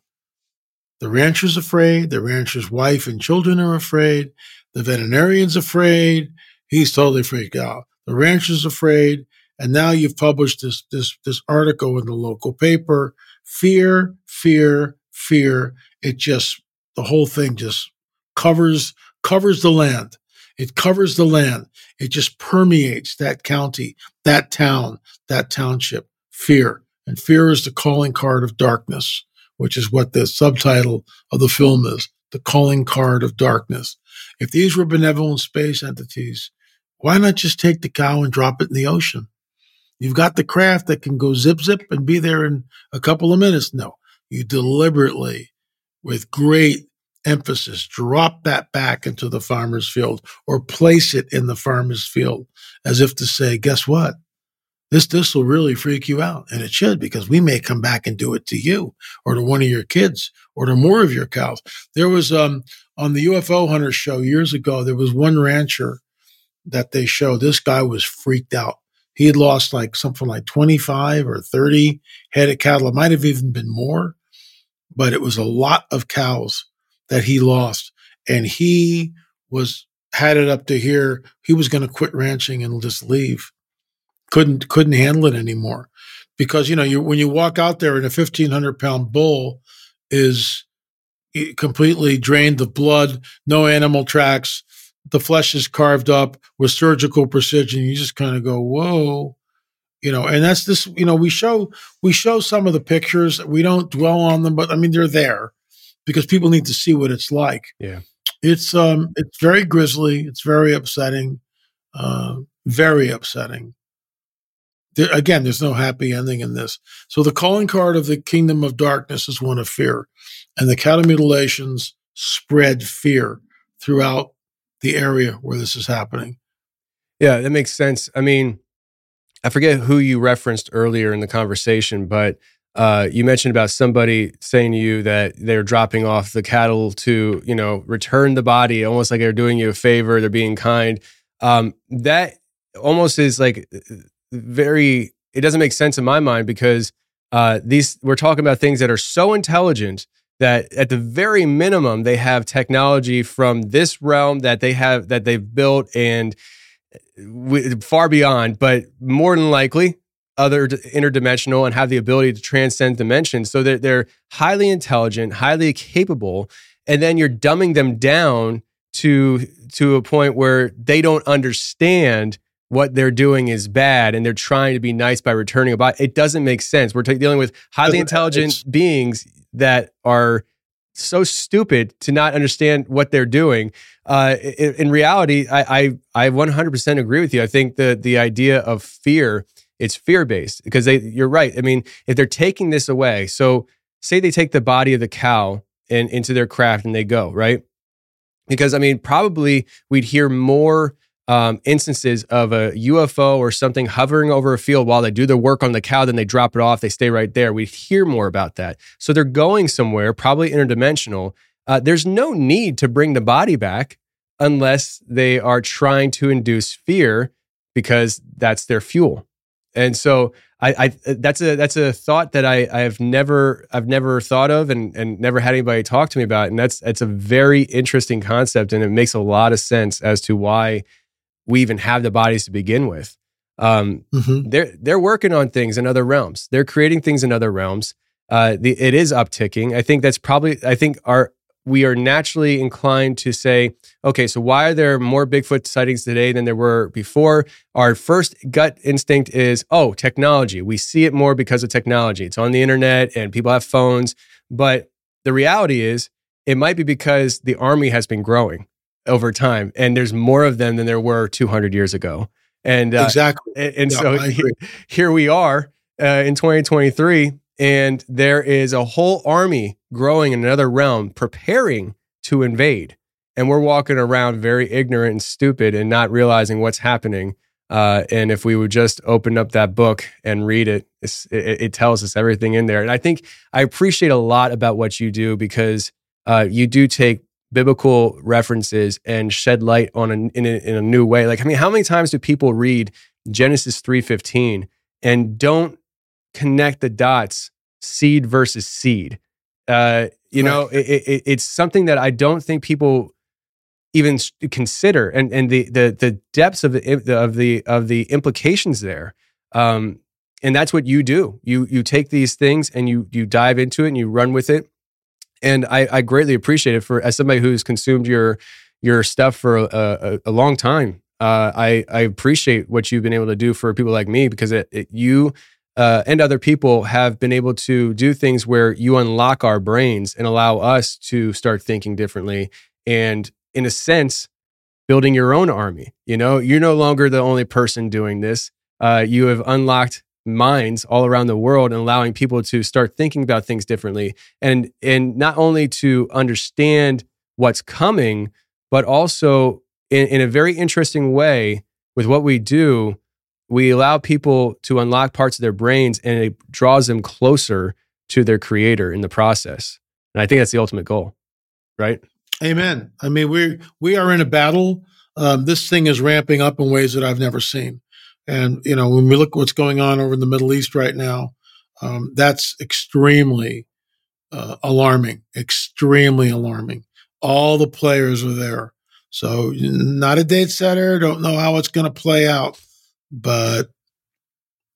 The rancher's afraid. The rancher's wife and children are afraid. The veterinarian's afraid. He's totally freaked out. The rancher's afraid. And now you've published this, this, this article in the local paper. Fear, fear, fear. It just, the whole thing just covers, covers the land. It covers the land. It just permeates that county, that town, that township. Fear. And fear is the calling card of darkness, which is what the subtitle of the film is The Calling Card of Darkness. If these were benevolent space entities, why not just take the cow and drop it in the ocean? You've got the craft that can go zip zip and be there in a couple of minutes. No, you deliberately, with great emphasis, drop that back into the farmer's field or place it in the farmer's field as if to say, guess what? This this will really freak you out. And it should because we may come back and do it to you or to one of your kids or to more of your cows. There was um on the UFO hunter show years ago, there was one rancher that they showed. This guy was freaked out. He had lost like something like 25 or 30 head of cattle. It might have even been more, but it was a lot of cows that he lost. And he was had it up to here. He was going to quit ranching and just leave. Couldn't couldn't handle it anymore because you know you when you walk out there and a 1500 pound bull is completely drained of blood, no animal tracks, the flesh is carved up with surgical precision. You just kind of go, whoa, you know. And that's this, you know. We show we show some of the pictures. We don't dwell on them, but I mean they're there because people need to see what it's like. Yeah, it's um it's very grisly. It's very upsetting. Uh, very upsetting. There, again, there's no happy ending in this. So the calling card of the kingdom of darkness is one of fear, and the cattle mutilations spread fear throughout the area where this is happening. Yeah, that makes sense. I mean, I forget who you referenced earlier in the conversation, but uh, you mentioned about somebody saying to you that they're dropping off the cattle to, you know, return the body, almost like they're doing you a favor, they're being kind. Um, that almost is like very. It doesn't make sense in my mind because uh, these we're talking about things that are so intelligent that at the very minimum they have technology from this realm that they have that they've built and far beyond but more than likely other interdimensional and have the ability to transcend dimensions so that they're highly intelligent highly capable and then you're dumbing them down to to a point where they don't understand what they're doing is bad and they're trying to be nice by returning a body. It doesn't make sense. We're t- dealing with highly intelligent beings that are so stupid to not understand what they're doing. Uh, in, in, reality, I, I, I 100% agree with you. I think the the idea of fear it's fear based because they you're right. I mean, if they're taking this away, so say they take the body of the cow and into their craft and they go right, because I mean, probably we'd hear more um, instances of a UFO or something hovering over a field while they do their work on the cow, then they drop it off, they stay right there. We hear more about that. So they're going somewhere, probably interdimensional. Uh, there's no need to bring the body back unless they are trying to induce fear because that's their fuel. And so I, I that's a that's a thought that I I've never I've never thought of and and never had anybody talk to me about. And that's that's a very interesting concept and it makes a lot of sense as to why we even have the bodies to begin with. Um, mm-hmm. They're they're working on things in other realms. They're creating things in other realms. Uh, the, it is upticking. I think that's probably. I think our we are naturally inclined to say, okay, so why are there more Bigfoot sightings today than there were before? Our first gut instinct is, oh, technology. We see it more because of technology. It's on the internet and people have phones. But the reality is, it might be because the army has been growing over time, and there's more of them than there were 200 years ago. And uh, exactly, and, and yeah, so here, here, we are uh, in 2023, and there is a whole army growing in another realm, preparing to invade, and we're walking around very ignorant and stupid, and not realizing what's happening. Uh, and if we would just open up that book and read it, it, it tells us everything in there. And I think I appreciate a lot about what you do because uh, you do take biblical references and shed light on a, in, a, in a new way. Like, I mean, how many times do people read Genesis 3:15 and don't connect the dots seed versus seed? Uh, you know, it, it, it's something that I don't think people even consider, and and the the the depths of the of the of the implications there. Um, and that's what you do. You you take these things and you you dive into it and you run with it and I, I greatly appreciate it for as somebody who's consumed your your stuff for a, a, a long time. Uh, I I appreciate what you've been able to do for people like me because it, it you uh, and other people have been able to do things where you unlock our brains and allow us to start thinking differently and in a sense building your own army you know you're no longer the only person doing this uh, you have unlocked minds all around the world and allowing people to start thinking about things differently and and not only to understand what's coming but also in, in a very interesting way with what we do we allow people to unlock parts of their brains and it draws them closer to their creator in the process and i think that's the ultimate goal right Amen. I mean, we we are in a battle. Um, this thing is ramping up in ways that I've never seen. And you know, when we look what's going on over in the Middle East right now, um, that's extremely uh, alarming. Extremely alarming. All the players are there. So not a date setter. Don't know how it's going to play out, but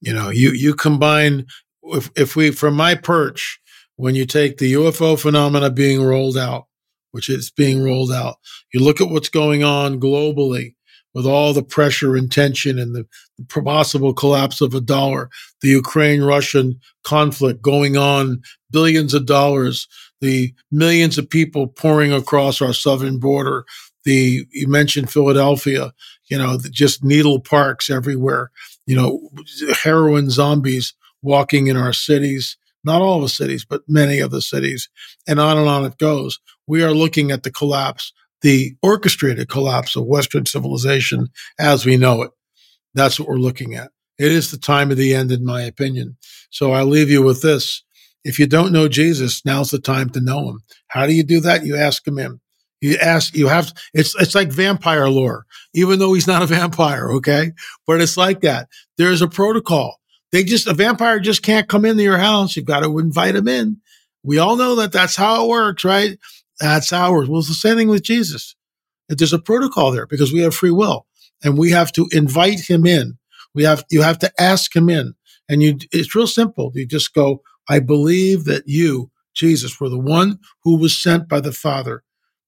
you know, you you combine if if we from my perch when you take the UFO phenomena being rolled out which is being rolled out. You look at what's going on globally with all the pressure and tension and the possible collapse of a dollar, the Ukraine Russian conflict going on, billions of dollars, the millions of people pouring across our southern border. The you mentioned Philadelphia, you know, just needle parks everywhere, you know, heroin zombies walking in our cities, not all the cities, but many of the cities, and on and on it goes we are looking at the collapse, the orchestrated collapse of Western civilization as we know it. That's what we're looking at. It is the time of the end, in my opinion. So I leave you with this. If you don't know Jesus, now's the time to know him. How do you do that? You ask him in. You ask, you have, it's, it's like vampire lore, even though he's not a vampire. Okay. But it's like that. There's a protocol. They just, a vampire just can't come into your house. You've got to invite him in. We all know that that's how it works, right? That's ours. Well, it's the same thing with Jesus. There's a protocol there because we have free will and we have to invite him in. We have, you have to ask him in and you, it's real simple. You just go, I believe that you, Jesus, were the one who was sent by the Father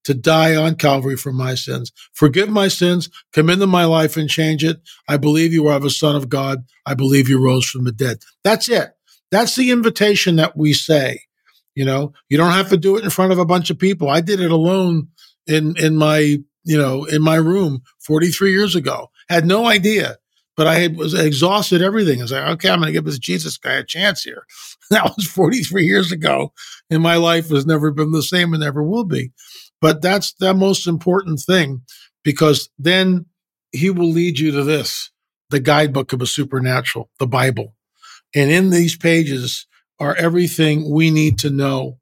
to die on Calvary for my sins. Forgive my sins, come into my life and change it. I believe you are the Son of God. I believe you rose from the dead. That's it. That's the invitation that we say. You know, you don't have to do it in front of a bunch of people. I did it alone in in my you know in my room 43 years ago. Had no idea, but I had, was exhausted everything. I was like, okay, I'm going to give this Jesus guy a chance here. That was 43 years ago, and my life has never been the same and never will be. But that's the most important thing because then he will lead you to this the guidebook of a supernatural, the Bible. And in these pages, are everything we need to know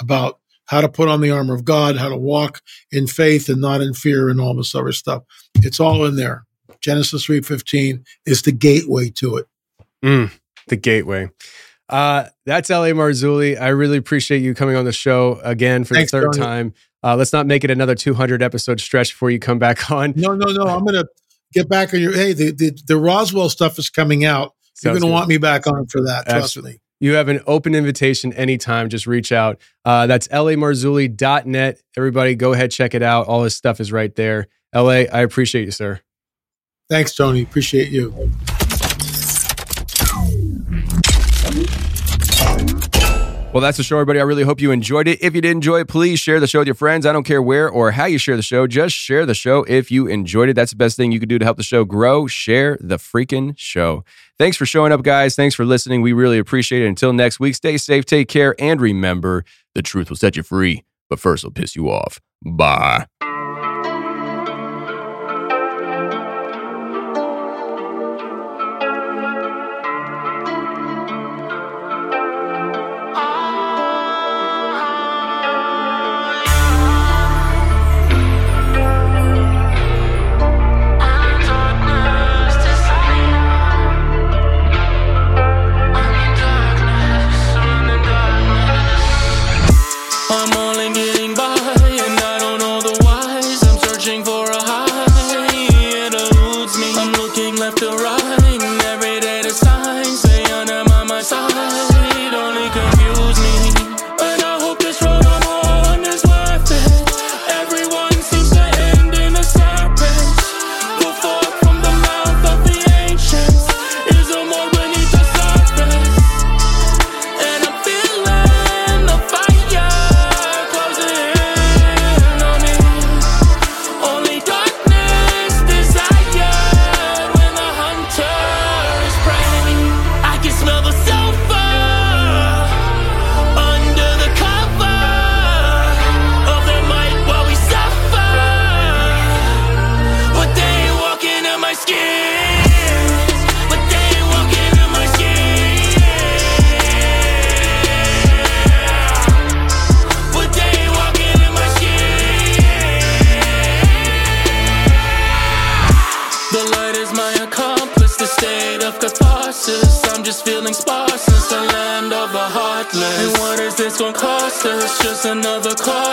about how to put on the armor of God, how to walk in faith and not in fear and all this other stuff. It's all in there. Genesis 3:15 is the gateway to it. Mm, the gateway. Uh, that's L.A. Marzulli. I really appreciate you coming on the show again for Thanks, the third Tony. time. Uh, let's not make it another 200 episode stretch before you come back on. No, no, no. I'm going to get back on your. Hey, the, the, the Roswell stuff is coming out. You're going to want me back on for that. Trust Absolutely. me. You have an open invitation anytime. Just reach out. Uh, that's lamarzulli.net. Everybody go ahead, check it out. All his stuff is right there. LA, I appreciate you, sir. Thanks, Tony. Appreciate you. Well, that's the show, everybody. I really hope you enjoyed it. If you did enjoy it, please share the show with your friends. I don't care where or how you share the show. Just share the show if you enjoyed it. That's the best thing you could do to help the show grow. Share the freaking show. Thanks for showing up, guys. Thanks for listening. We really appreciate it. Until next week, stay safe, take care, and remember the truth will set you free, but first, it'll piss you off. Bye. Heartless. And what is this gonna cost us? Just another carcass.